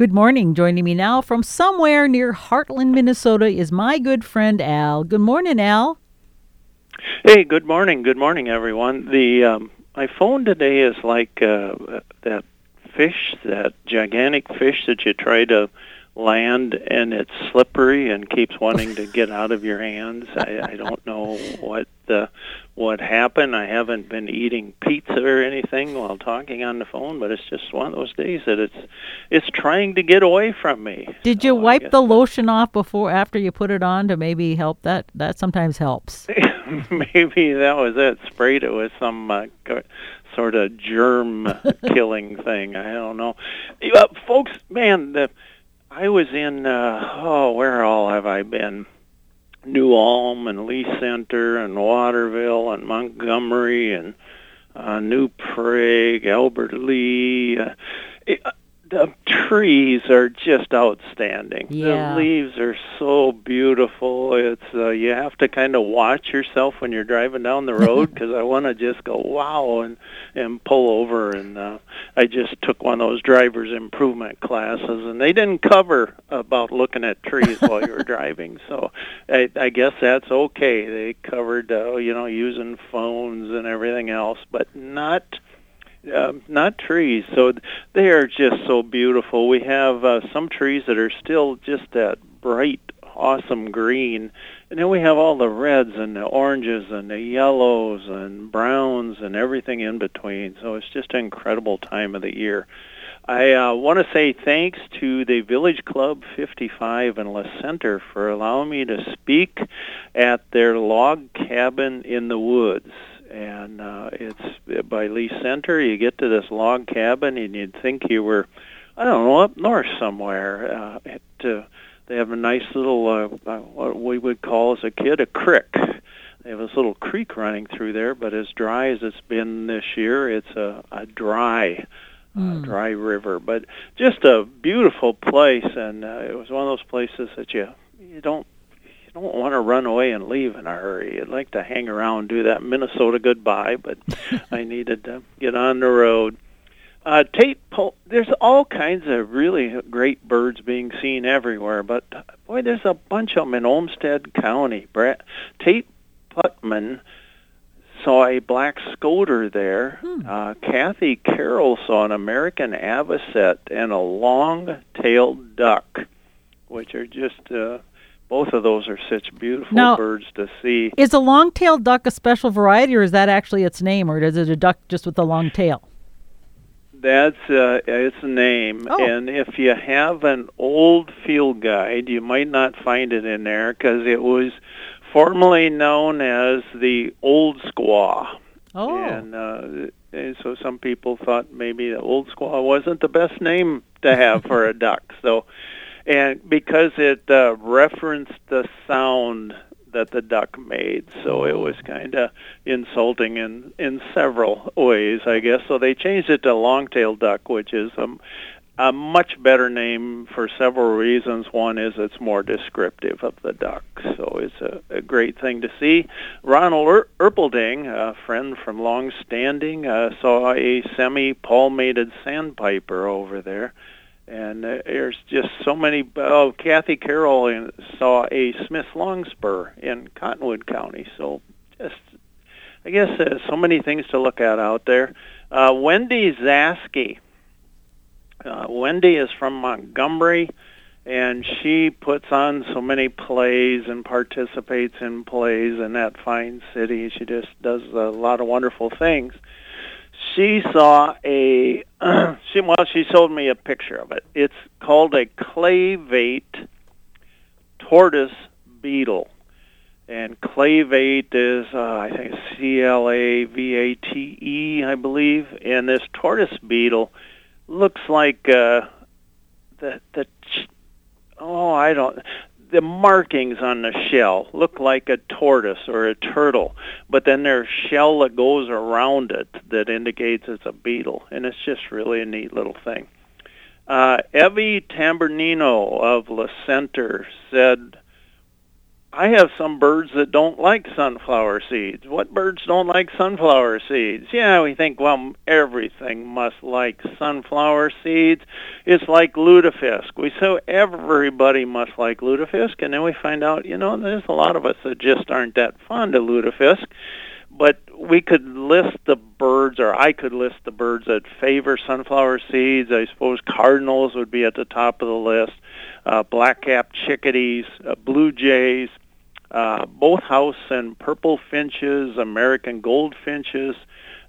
Good morning. Joining me now from somewhere near Hartland, Minnesota is my good friend Al. Good morning, Al. Hey, good morning. Good morning, everyone. The um, my phone today is like uh, that fish, that gigantic fish that you try to land and it's slippery and keeps wanting to get out of your hands. I, I don't know what uh, what happened. I haven't been eating pizza or anything while talking on the phone, but it's just one of those days that it's it's trying to get away from me. Did you wipe the lotion off before after you put it on to maybe help that? That sometimes helps. maybe that was it. Sprayed it with some uh, sort of germ killing thing. I don't know. Uh, folks, man, the I was in uh, oh, where all have I been? New Ulm and Le Center and Waterville and Montgomery and uh, New Prague, Albert Lea. Uh, it, the trees are just outstanding. Yeah. The leaves are so beautiful. It's uh, you have to kind of watch yourself when you're driving down the road because I want to just go wow and and pull over. And uh, I just took one of those drivers improvement classes, and they didn't cover about looking at trees while you were driving. So I, I guess that's okay. They covered uh, you know using phones and everything else, but not uh, not trees. So they are just so beautiful. We have uh, some trees that are still just that bright, awesome green, and then we have all the reds and the oranges and the yellows and browns and everything in between. So it's just an incredible time of the year. I uh, want to say thanks to the Village Club 55 in Le Center for allowing me to speak at their log cabin in the woods and uh, it's by Le Center. You get to this log cabin, and you'd think you were, I don't know, up north somewhere. Uh, it, uh, they have a nice little, uh, uh, what we would call as a kid a crick. They have this little creek running through there, but as dry as it's been this year, it's a, a dry, mm. uh, dry river. But just a beautiful place, and uh, it was one of those places that you you don't you don't want to run away and leave in a hurry. I'd like to hang around, do that Minnesota goodbye, but I needed to get on the road. Uh, Tate, there's all kinds of really great birds being seen everywhere, but boy, there's a bunch of them in Olmsted County. Brett, Tate Putman saw a black scoter there. Hmm. Uh, Kathy Carroll saw an American avocet and a long-tailed duck, which are just uh, both of those are such beautiful now, birds to see. Is a long-tailed duck a special variety, or is that actually its name, or is it a duck just with a long tail? That's uh, its name, oh. and if you have an old field guide, you might not find it in there because it was formerly known as the old squaw. Oh. And, uh, and so some people thought maybe the old squaw wasn't the best name to have for a duck. So and because it uh, referenced the sound that the duck made, so it was kind of insulting in in several ways, I guess. So they changed it to long-tailed duck, which is a, a much better name for several reasons. One is it's more descriptive of the duck, so it's a, a great thing to see. Ronald er- Erpelding, a friend from long standing, uh, saw a semi-palmated sandpiper over there and there's just so many. Oh, Kathy Carroll saw a Smith longspur in Cottonwood County. So just, I guess, uh, so many things to look at out there. Uh, Wendy Zaski. Uh, Wendy is from Montgomery, and she puts on so many plays and participates in plays in that fine city. She just does a lot of wonderful things she saw a she well she showed me a picture of it. It's called a clavate tortoise beetle. And clavate is uh, I think C L A V A T E I believe. And this tortoise beetle looks like uh, the the oh I don't the markings on the shell look like a tortoise or a turtle, but then there's shell that goes around it that indicates it's a beetle, and it's just really a neat little thing. Uh, Evie Tambernino of Le Center said I have some birds that don't like sunflower seeds. What birds don't like sunflower seeds? Yeah, we think, well, everything must like sunflower seeds. It's like lutefisk. We say everybody must like lutefisk, and then we find out, you know, there's a lot of us that just aren't that fond of lutefisk. But we could list the birds, or I could list the birds that favor sunflower seeds. I suppose cardinals would be at the top of the list. Uh, black-capped chickadees, uh, blue jays, uh, both house and purple finches, American goldfinches,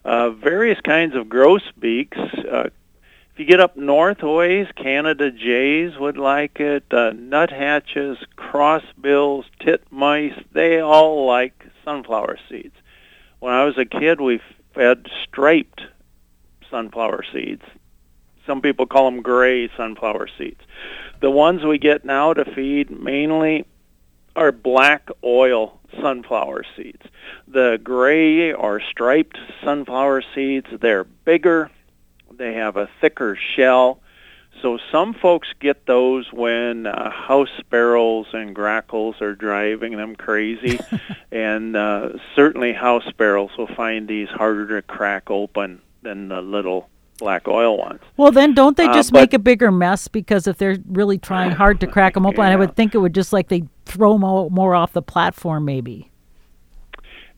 uh, various kinds of grosbeaks. Uh, if you get up north ways, Canada jays would like it. Uh, nuthatches, crossbills, titmice, they all like sunflower seeds. When I was a kid, we fed striped sunflower seeds. Some people call them gray sunflower seeds. The ones we get now to feed mainly are black oil sunflower seeds. The gray or striped sunflower seeds, they're bigger, they have a thicker shell, so some folks get those when uh, house sparrows and grackles are driving them crazy, and uh, certainly house sparrows will find these harder to crack open than the little black oil ones. Well, then don't they uh, just uh, but, make a bigger mess because if they're really trying hard to crack them open, yeah. I would think it would just like they throw more, more off the platform maybe.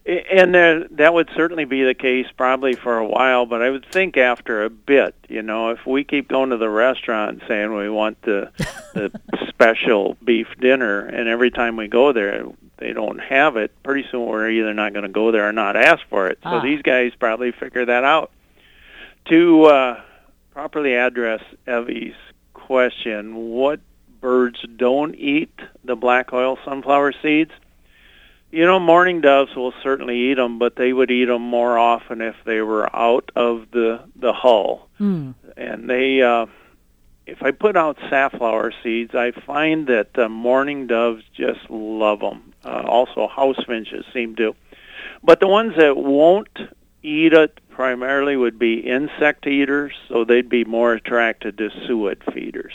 And there, that would certainly be the case probably for a while, but I would think after a bit, you know, if we keep going to the restaurant saying we want the the special beef dinner, and every time we go there they don't have it, pretty soon we're either not going to go there or not ask for it. Ah. So these guys probably figure that out. To uh, properly address Evie's question, what birds don't eat the black oil sunflower seeds? You know, mourning doves will certainly eat them, but they would eat them more often if they were out of the the hull. Mm. And they, uh, if I put out safflower seeds, I find that uh, mourning doves just love them. Uh, also, house finches seem to. But the ones that won't eat it primarily would be insect eaters, so they'd be more attracted to suet feeders.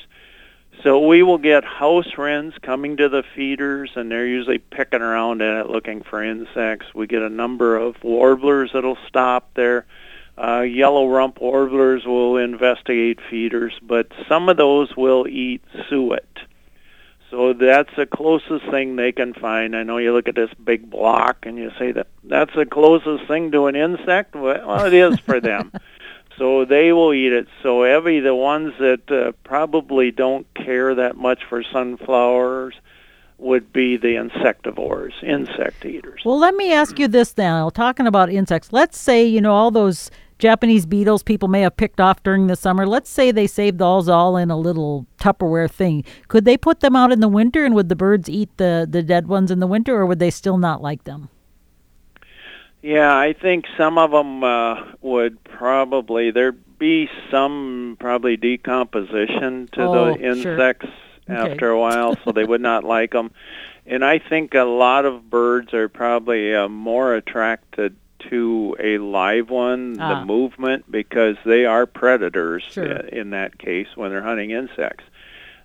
So we will get house wrens coming to the feeders, and they're usually picking around in it looking for insects. We get a number of warblers that'll stop there. Uh, yellow rump warblers will investigate feeders, but some of those will eat suet. So that's the closest thing they can find. I know you look at this big block and you say that that's the closest thing to an insect. Well, it is for them. so they will eat it. So Evie, the ones that uh, probably don't care that much for sunflowers would be the insectivores, insect eaters. Well, let me ask you this now. Talking about insects, let's say you know all those Japanese beetles people may have picked off during the summer. Let's say they saved those all in a little Tupperware thing. Could they put them out in the winter, and would the birds eat the the dead ones in the winter, or would they still not like them? Yeah, I think some of them uh, would probably there'd be some probably decomposition to oh, the insects sure. after okay. a while, so they would not like them. And I think a lot of birds are probably uh, more attracted to a live one, ah. the movement, because they are predators sure. in that case when they're hunting insects.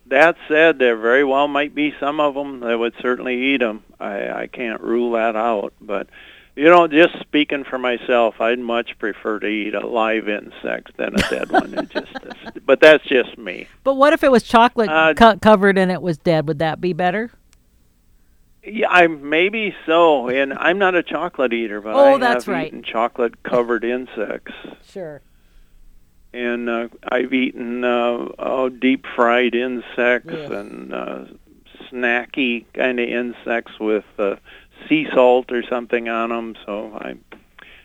That said, there very well might be some of them that would certainly eat them. I, I can't rule that out, but you know, just speaking for myself, I'd much prefer to eat a live insect than a dead one. It just, but that's just me. But what if it was chocolate uh, co- covered and it was dead? Would that be better? Yeah, I maybe so. And I'm not a chocolate eater, but oh, I that's have right. eaten chocolate covered insects. Sure. And uh, I've eaten uh, oh, deep fried insects yes. and uh, snacky kind of insects with uh, sea salt or something on them. So I,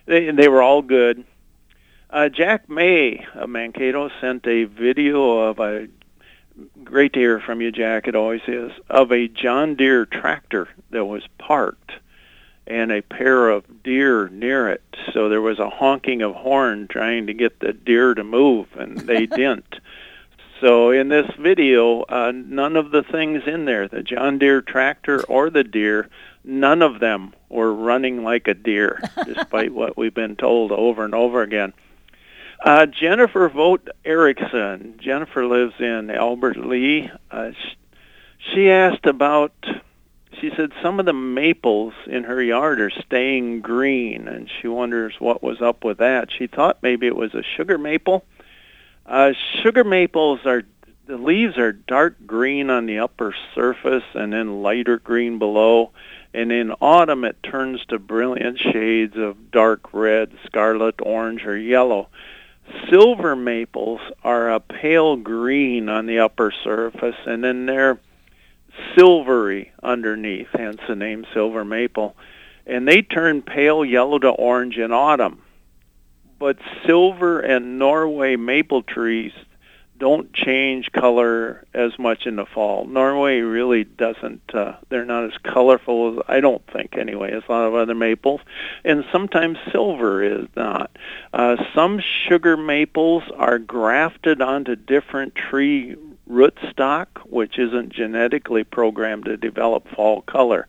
they they were all good. Uh, Jack May of Mankato sent a video of a great to hear from you, Jack. It always is of a John Deere tractor that was parked and a pair of deer near it. So there was a honking of horn trying to get the deer to move, and they didn't. So in this video, uh, none of the things in there, the John Deere tractor or the deer, none of them were running like a deer, despite what we've been told over and over again. Uh, Jennifer Vogt Erickson. Jennifer lives in Albert Lea. Uh, she, she asked about. she said some of the maples in her yard are staying green, and she wonders what was up with that. She thought maybe it was a sugar maple. Uh, sugar maples are the leaves are dark green on the upper surface and then lighter green below. And in autumn, it turns to brilliant shades of dark red, scarlet, orange, or yellow. Silver maples are a pale green on the upper surface, and then they're silvery underneath, hence the name silver maple. And they turn pale yellow to orange in autumn. But silver and Norway maple trees don't change color as much in the fall. Norway really doesn't. Uh, they're not as colorful as I don't think anyway as a lot of other maples, and sometimes silver is not. Uh, some sugar maples are grafted onto different tree rootstock, which isn't genetically programmed to develop fall color.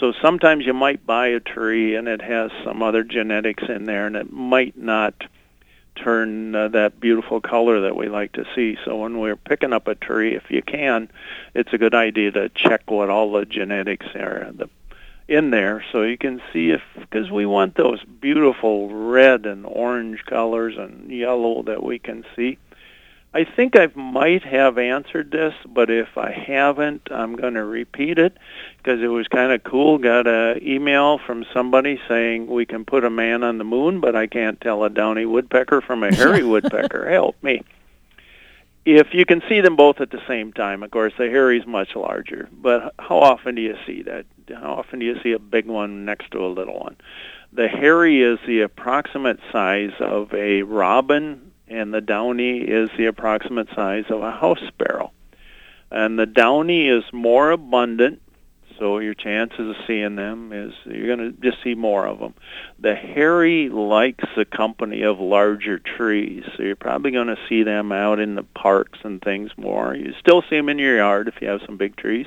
So sometimes you might buy a tree and it has some other genetics in there, and it might not turn uh, that beautiful color that we like to see. So when we're picking up a tree, if you can, it's a good idea to check what all the genetics are the, in there so you can see if because we want those beautiful red and orange colors and yellow that we can see. I think I might have answered this, but if I haven't, I'm going to repeat it because it was kind of cool. Got an email from somebody saying we can put a man on the moon, but I can't tell a downy woodpecker from a hairy woodpecker. Help me. If you can see them both at the same time, of course, the hairy's much larger. But how often do you see that? How often do you see a big one next to a little one? The hairy is the approximate size of a robin and the downy is the approximate size of a house sparrow. And the downy is more abundant, so your chances of seeing them is you're going to just see more of them. The hairy likes the company of larger trees, so you're probably going to see them out in the parks and things more. You still see them in your yard if you have some big trees.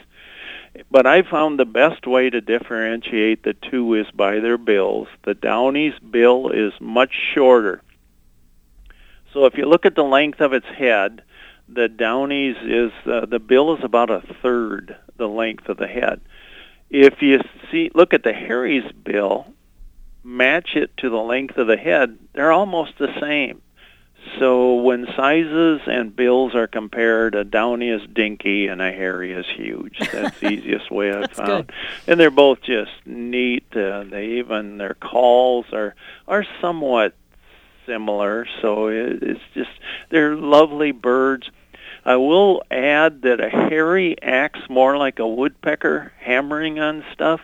But I found the best way to differentiate the two is by their bills. The downy's bill is much shorter so if you look at the length of its head, the downy's is uh, the bill is about a third the length of the head. If you see look at the hairy's bill, match it to the length of the head, they're almost the same. So when sizes and bills are compared, a Downy is dinky and a Harry is huge. That's the easiest way I've found. Good. And they're both just neat. Uh, they even their calls are are somewhat similar. So it's just they're lovely birds. I will add that a hairy acts more like a woodpecker hammering on stuff,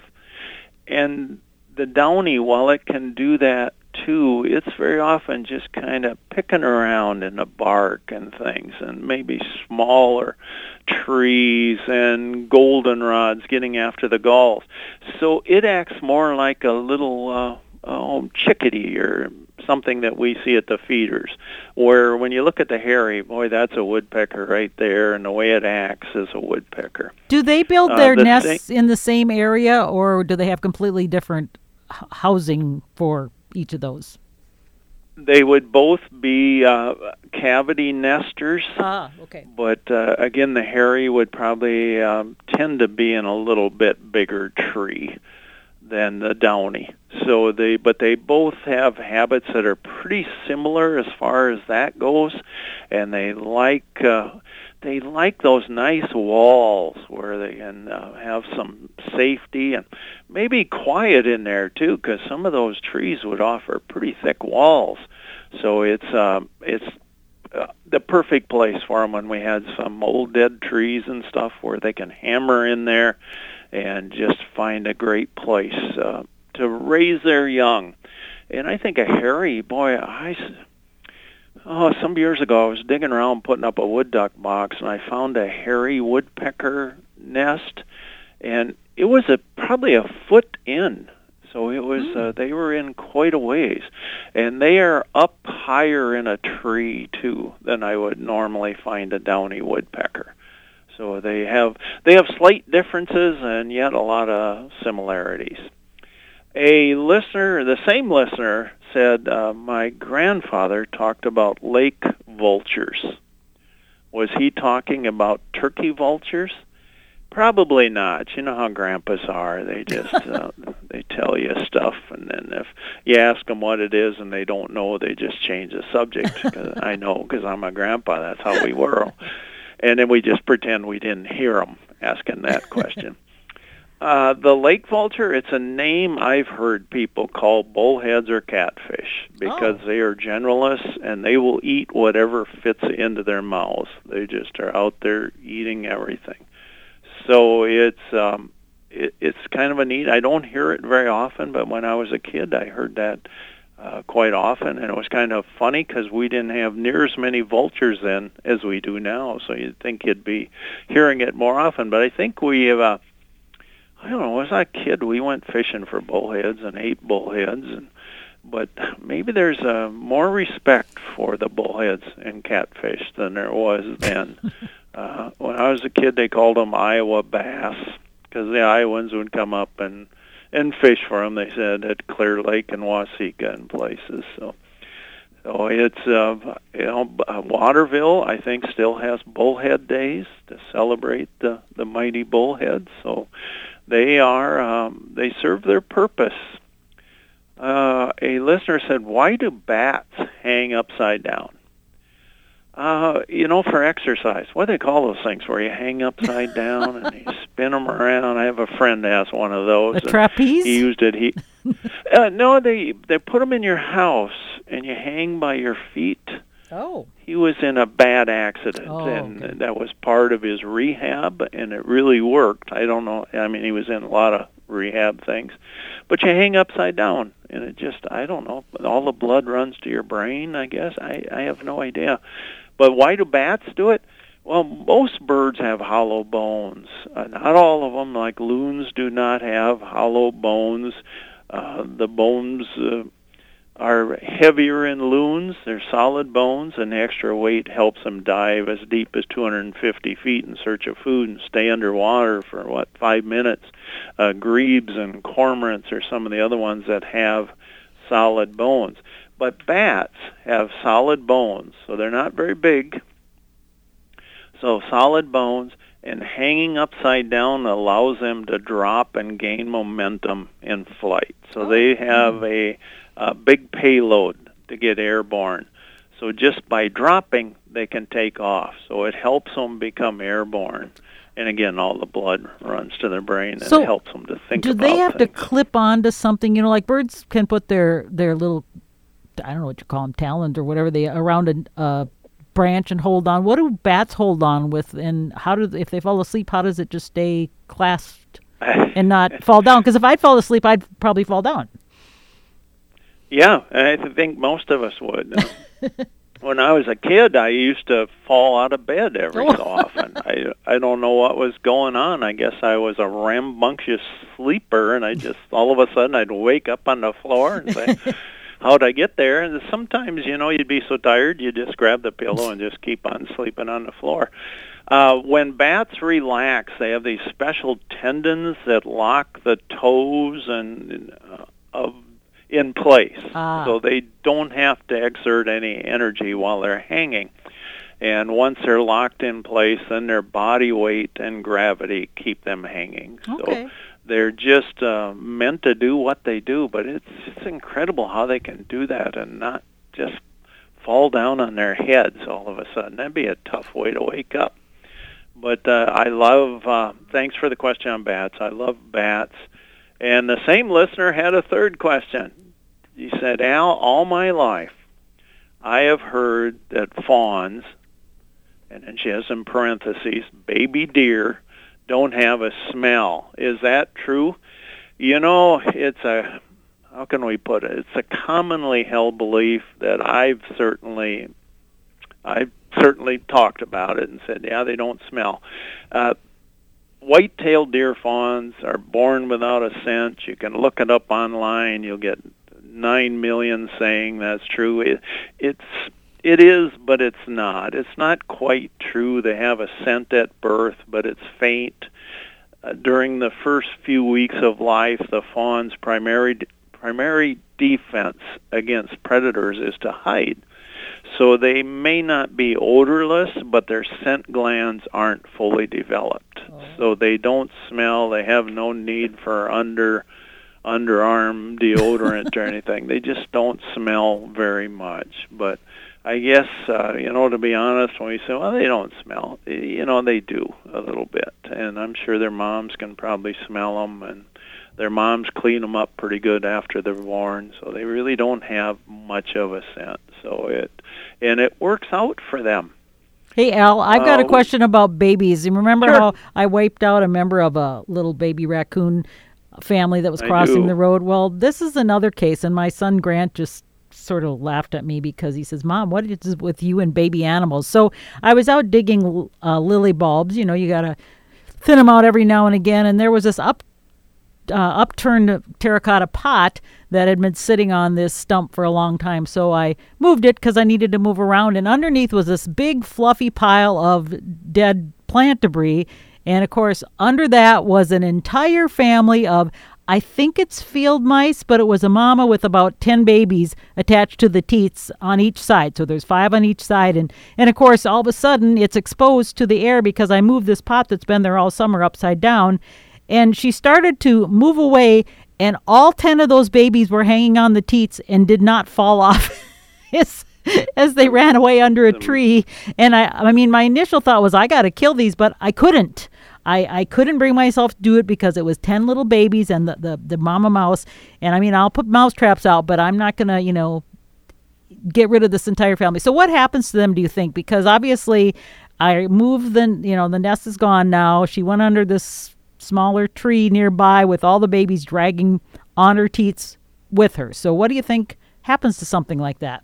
and the downy, while it can do that too, it's very often just kind of picking around in the bark and things, and maybe smaller trees and goldenrods getting after the galls. So it acts more like a little uh, oh, chickadee or something that we see at the feeders, where when you look at the hairy, boy, that's a woodpecker right there, and the way it acts is a woodpecker. Do they build uh, their uh, the nests in the same area, or do they have completely different housing for each of those? They would both be uh, cavity nesters. Ah, okay. But uh, again, the hairy would probably um, tend to be in a little bit bigger tree than the downy. So they, but they both have habits that are pretty similar as far as that goes, and they like uh, they like those nice walls where they can uh, have some safety and maybe quiet in there too, because some of those trees would offer pretty thick walls. So it's uh, it's uh, the perfect place for them when we had some old dead trees and stuff where they can hammer in there and just find a great place uh, to raise their young. And I think a hairy boy, I oh some years ago I was digging around putting up a wood duck box and I found a hairy woodpecker nest, and it was a probably a foot in. So it was uh, they were in quite a ways, and they are up higher in a tree too than I would normally find a downy woodpecker. So they have they have slight differences and yet a lot of similarities. A listener, the same listener, said, uh, "My grandfather talked about lake vultures. Was he talking about turkey vultures?" Probably not. You know how grandpas are. They just uh, they tell you stuff, and then if you ask them what it is and they don't know, they just change the subject. Cause I know because I'm a grandpa. That's how we were, and then we just pretend we didn't hear them asking that question. Uh, the lake vulture, it's a name I've heard people call bullheads or catfish because Oh. they are generalists and they will eat whatever fits into their mouths. They just are out there eating everything. So it's um, it, it's kind of a neat. I don't hear it very often, but when I was a kid, I heard that uh, quite often, and it was kind of funny because we didn't have near as many vultures then as we do now. So you'd think you'd be hearing it more often, but I think we have. Uh, I don't know. As a kid, we went fishing for bullheads and ate bullheads, and but maybe there's uh, more respect for the bullheads and catfish than there was then. uh, when I was a kid, they called them Iowa bass because the Iowans would come up and and fish for them. They said at Clear Lake and Waseca and places. So. So it's uh, you know uh, Waterville. I think still has bullhead days to celebrate the the mighty bullheads. So they are um, they serve their purpose. Uh, a listener said, "Why do bats hang upside down?" Uh, you know, for exercise. What do they call those things where you hang upside down and you spin them around? I have a friend that has one of those. A trapeze? He used it. He uh, no, they they put them in your house and you hang by your feet. Oh. He was in a bad accident, Oh, and okay. that was part of his rehab, and it really worked. I don't know. I mean, he was in a lot of rehab things, but you hang upside down, and it just I don't know. All the blood runs to your brain. I guess I I have no idea. But why do bats do it? Well, most birds have hollow bones. Uh, not all of them, like loons, do not have hollow bones. Uh, the bones uh, are heavier in loons. They're solid bones, and the extra weight helps them dive as deep as 250 feet in search of food and stay underwater for what five minutes. Uh, grebes and cormorants are some of the other ones that have solid bones. But bats have solid bones, so they're not very big. So solid bones and hanging upside down allows them to drop and gain momentum in flight. So Oh. they have a, a big payload to get airborne. So just by dropping, they can take off. So it helps them become airborne. And again, all the blood runs to their brain and So, it helps them to think Do they have to things. clip onto something? You know, like birds can put their their little, I don't know what you call them, talons or whatever they around a uh, branch and hold on. What do bats hold on with? And how do if they fall asleep? How does it just stay clasped and not fall down? Because if I'd fall asleep, I'd probably fall down. Yeah, I think most of us would. When I was a kid, I used to fall out of bed every so often. I I don't know what was going on. I guess I was a rambunctious sleeper, and I just all of a sudden I'd wake up on the floor and say, "How'd I get there?" And sometimes, you know, you'd be so tired, you just grab the pillow and just keep on sleeping on the floor. Uh, when bats relax, they have these special tendons that lock the toes and uh, of in place, Ah. so they don't have to exert any energy while they're hanging. And once they're locked in place, then their body weight and gravity keep them hanging. Okay. So they're just uh, meant to do what they do, but it's it's incredible how they can do that and not just fall down on their heads all of a sudden. That'd be a tough way to wake up. But uh, I love. Uh, thanks for the question on bats. I love bats. And the same listener had a third question. He said, "Al, all my life, I have heard that fawns, and then she has in parentheses, baby deer, don't have a smell. Is that true? You know, it's a how can we put it? It's a commonly held belief that I've certainly I've certainly talked about it and said, yeah, they don't smell. Uh, white-tailed deer fawns are born without a scent. You can look it up online. You'll get nine million saying that's true. It, it's it is, but it's not. It's not quite true. They have a scent at birth, but it's faint. Uh, during the first few weeks of life, the fawn's primary primary defense against predators is to hide. So they may not be odorless, but their scent glands aren't fully developed. so they don't smell. They have no need for under underarm deodorant or anything. They just don't smell very much. But I guess uh, you know to be honest, when we say well they don't smell, you know they do a little bit, and I'm sure their moms can probably smell them, and their moms clean them up pretty good after they're born, so they really don't have much of a scent. So it and it works out for them. Hey Al, I've got a Uh, question about babies. You remember Sure. how I wiped out a member of a little baby raccoon family that was crossing the road? Well, this is another case, and my son Grant just sort of laughed at me because he says, "Mom, what is with you and baby animals?" So I was out digging uh, lily bulbs. You know, you gotta thin them out every now and again, and there was this up uh, upturned terracotta pot that had been sitting on this stump for a long time. So I moved it because I needed to move around. And underneath was this big, fluffy pile of dead plant debris. And of course, under that was an entire family of, I think it's field mice, but it was a mama with about 10 babies attached to the teats on each side. So there's five on each side. And, and of course, all of a sudden, it's exposed to the air because I moved this pot that's been there all summer upside down and she started to move away and all 10 of those babies were hanging on the teats and did not fall off as, as they ran away under a tree and i i mean my initial thought was i got to kill these but i couldn't I, I couldn't bring myself to do it because it was 10 little babies and the, the, the mama mouse and i mean i'll put mouse traps out but i'm not going to you know get rid of this entire family. So what happens to them do you think? Because obviously I moved the you know, the nest is gone now. She went under this smaller tree nearby with all the babies dragging on her teats with her. So what do you think happens to something like that?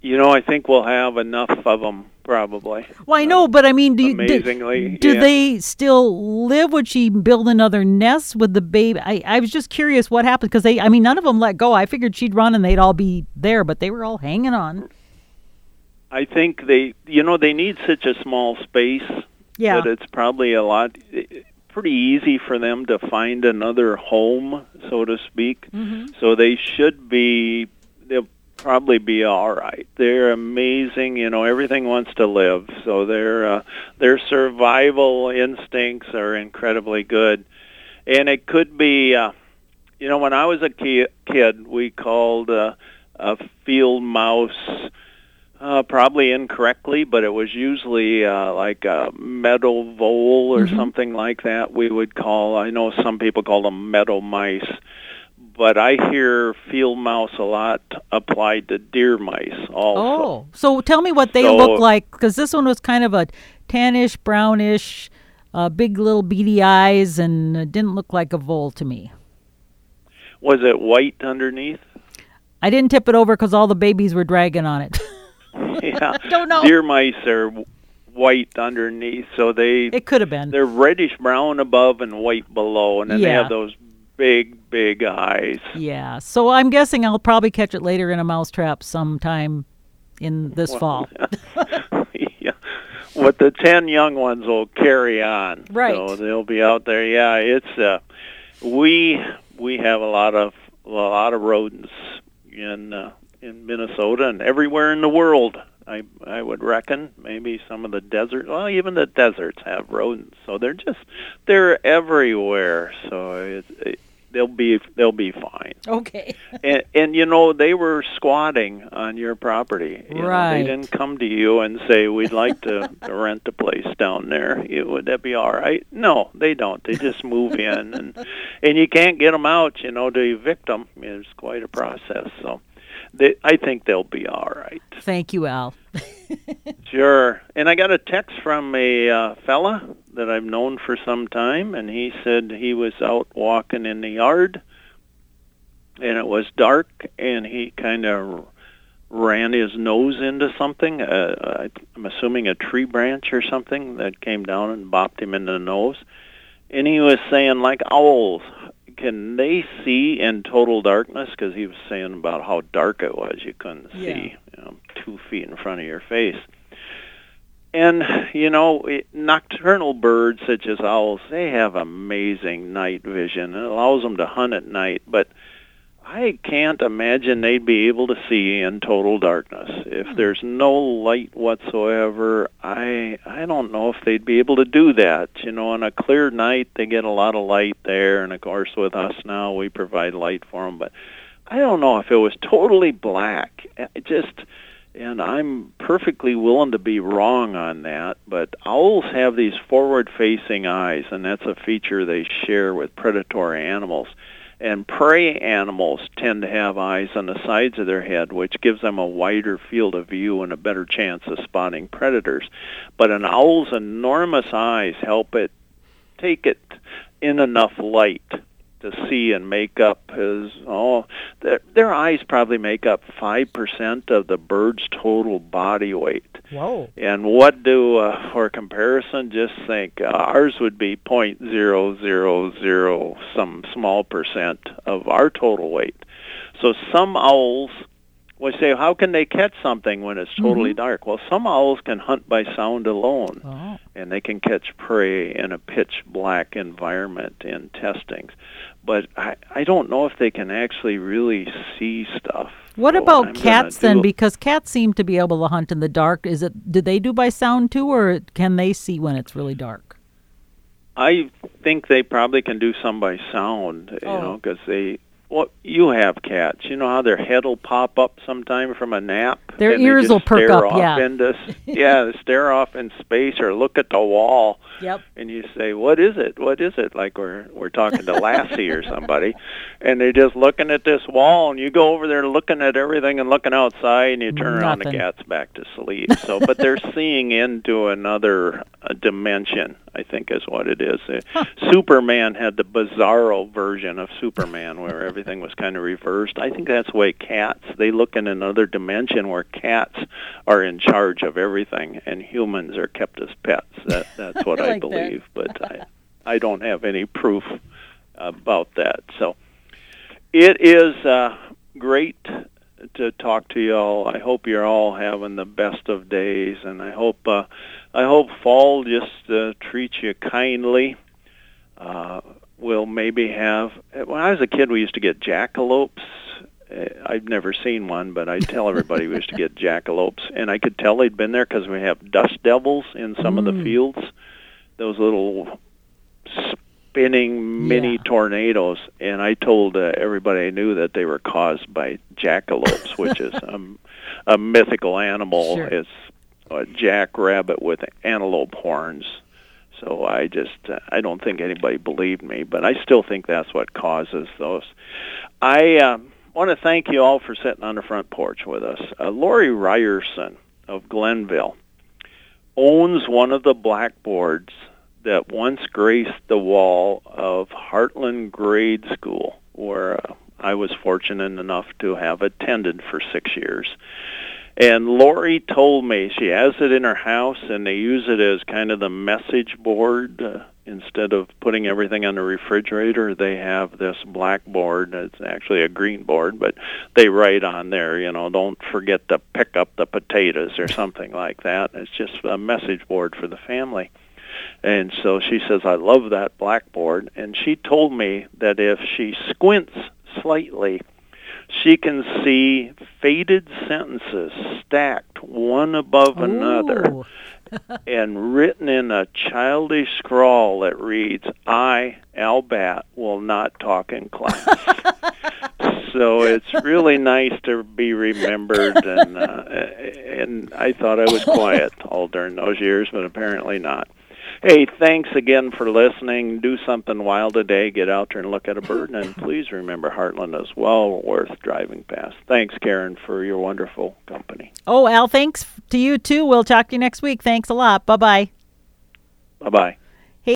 You know, I think we'll have enough of them probably. Well, I know, but I mean, do you, do, Amazingly, do yeah. they still live? Would she build another nest with the baby? I, I was just curious what happened because they, I mean, none of them let go. I figured she'd run and they'd all be there, but they were all hanging on. I think they, you know, they need such a small space Yeah. that it's probably a lot pretty easy for them to find another home, so to speak. Mm-hmm. So they should be they'll probably be all right. They're amazing, you know, everything wants to live. So their uh, their survival instincts are incredibly good. And it could be uh you know, when I was a ki- kid, we called uh, a field mouse uh, probably incorrectly, but it was usually uh, like a meadow vole or Mhm. something like that. We would call. I know some people call them meadow mice, but I hear field mouse a lot applied to deer mice also. Oh, so tell me what they So- look like because this one was kind of a tannish, brownish, uh, big little beady eyes, and uh, didn't look like a vole to me. Was it white underneath? I didn't tip it over because all the babies were dragging on it. yeah, don't know. deer mice are white underneath, so they it could have been. they're reddish brown above and white below, and then they have those big, big eyes. Yeah. So I'm guessing I'll probably catch it later in a mousetrap sometime in this Well, fall. yeah. What the ten young ones will carry on. Right. So they'll be out there. Yeah, it's uh we we have a lot of a lot of rodents in uh, in Minnesota and everywhere in the world. I I would reckon maybe some of the desert well even the deserts have rodents. So they're just they're everywhere. So it, it, they'll be they'll be fine Okay. and, and you know they were squatting on your property. You know, Right. they didn't come to you and say we'd like to, rent a place down there. You, would that be all right? No, they don't. They just move in, and and you can't get them out. You know, to evict them is quite a process. So, they, I think they'll be all right. Thank you, Al. Sure. And I got a text from a uh, fella that I've known for some time, and he said he was out walking in the yard, and it was dark, and he kind of ran his nose into something. Uh, I- I'm assuming a tree branch or something that came down and bopped him in the nose. And he was saying, like owls, can they see in total darkness? Because he was saying about how dark it was. You couldn't Yeah. see you know, two feet in front of your face. And, you know, it- nocturnal birds such as owls, they have amazing night vision. It allows them to hunt at night. But I can't imagine they'd be able to see in total darkness. If Hmm. there's no light whatsoever, I I don't know if they'd be able to do that. You know, on a clear night they get a lot of light there, and of course with us now we provide light for them. But I don't know if it was totally black. It just and I'm perfectly willing to be wrong on that, but owls have these forward-facing eyes, and that's a feature they share with predatory animals. And prey animals tend to have eyes on the sides of their head, which gives them a wider field of view and a better chance of spotting predators. But an owl's enormous eyes help it take it in enough light to see and make up his oh their, their eyes probably make up 5% of the bird's total body weight. Whoa. And what do, uh, for comparison, just think uh, ours would be point zero zero zero some small percent of our total weight. So some owls will say, how can they catch something when it's totally Mhm. dark? Well, some owls can hunt by sound alone, Oh. and they can catch prey in a pitch black environment in testings. But I, I don't know if they can actually really see stuff. What So I'm about cats then? Because cats seem to be able to hunt in the dark. Is it? Do they do by sound too, or can they see when it's really dark? I think they probably can do some by sound, you Oh. know, because they. Well, you have cats. You know how their head will pop up sometime from a nap. Their and ears will perk up, Off yeah. Into, yeah, they stare off in space or look at the wall, Yep. and you say, "What is it? What is it?" Like we're we're talking to Lassie or somebody, and they're just looking at this wall, and you go over there looking at everything and looking outside, and you turn around, the cat's back to sleep. So, but they're seeing into another uh, dimension. I think is what it is. Uh, Superman had the bizarro version of Superman where everything was kind of reversed. I think that's the way cats they look in another dimension where cats are in charge of everything and humans are kept as pets. That that's what I I, like believe, but I I don't have any proof about that. So it is uh, great to talk to you all. I hope you're all having the best of days, and I hope uh, I hope fall just uh, treats you kindly. Uh, we'll maybe have. When I was a kid, we used to get jackalopes. Uh, I've never seen one, but I tell everybody we used to get jackalopes, and I could tell they'd been there because we have dust devils in some of the Mm. fields. Those little spinning mini Yeah. tornadoes, and I told uh, everybody I knew that they were caused by jackalopes, which is um, a mythical animal. Sure. It's a jackrabbit with antelope horns. So I just uh, I don't think anybody believed me, but I still think that's what causes those. I um, want to thank you all for sitting on the front porch with us. Uh, Lori Ryerson of Glenville owns one of the blackboards that once graced the wall of Hartland Grade School, where uh, I was fortunate enough to have attended for six years. And Lori told me she has it in her house, and they use it as kind of the message board. Uh, instead of putting everything on the refrigerator, they have this blackboard. It's actually a green board, but they write on there, you know, don't forget to pick up the potatoes or something like that. It's just a message board for the family. And so she says, I love that blackboard. And she told me that if she squints slightly, she can see faded sentences stacked one above another and written in a childish scrawl that reads, I, Al Batt, will not talk in class. so it's really nice to be remembered, and, uh, and I thought I was quiet all during those years, but apparently not. Hey, thanks again for listening. Do something wild today. Get out there and look at a bird. And please remember Hartland is well worth driving past. Thanks, Karen, for your wonderful company. Oh, Al, thanks to you too. We'll talk to you next week. Thanks a lot. Bye bye. Bye bye.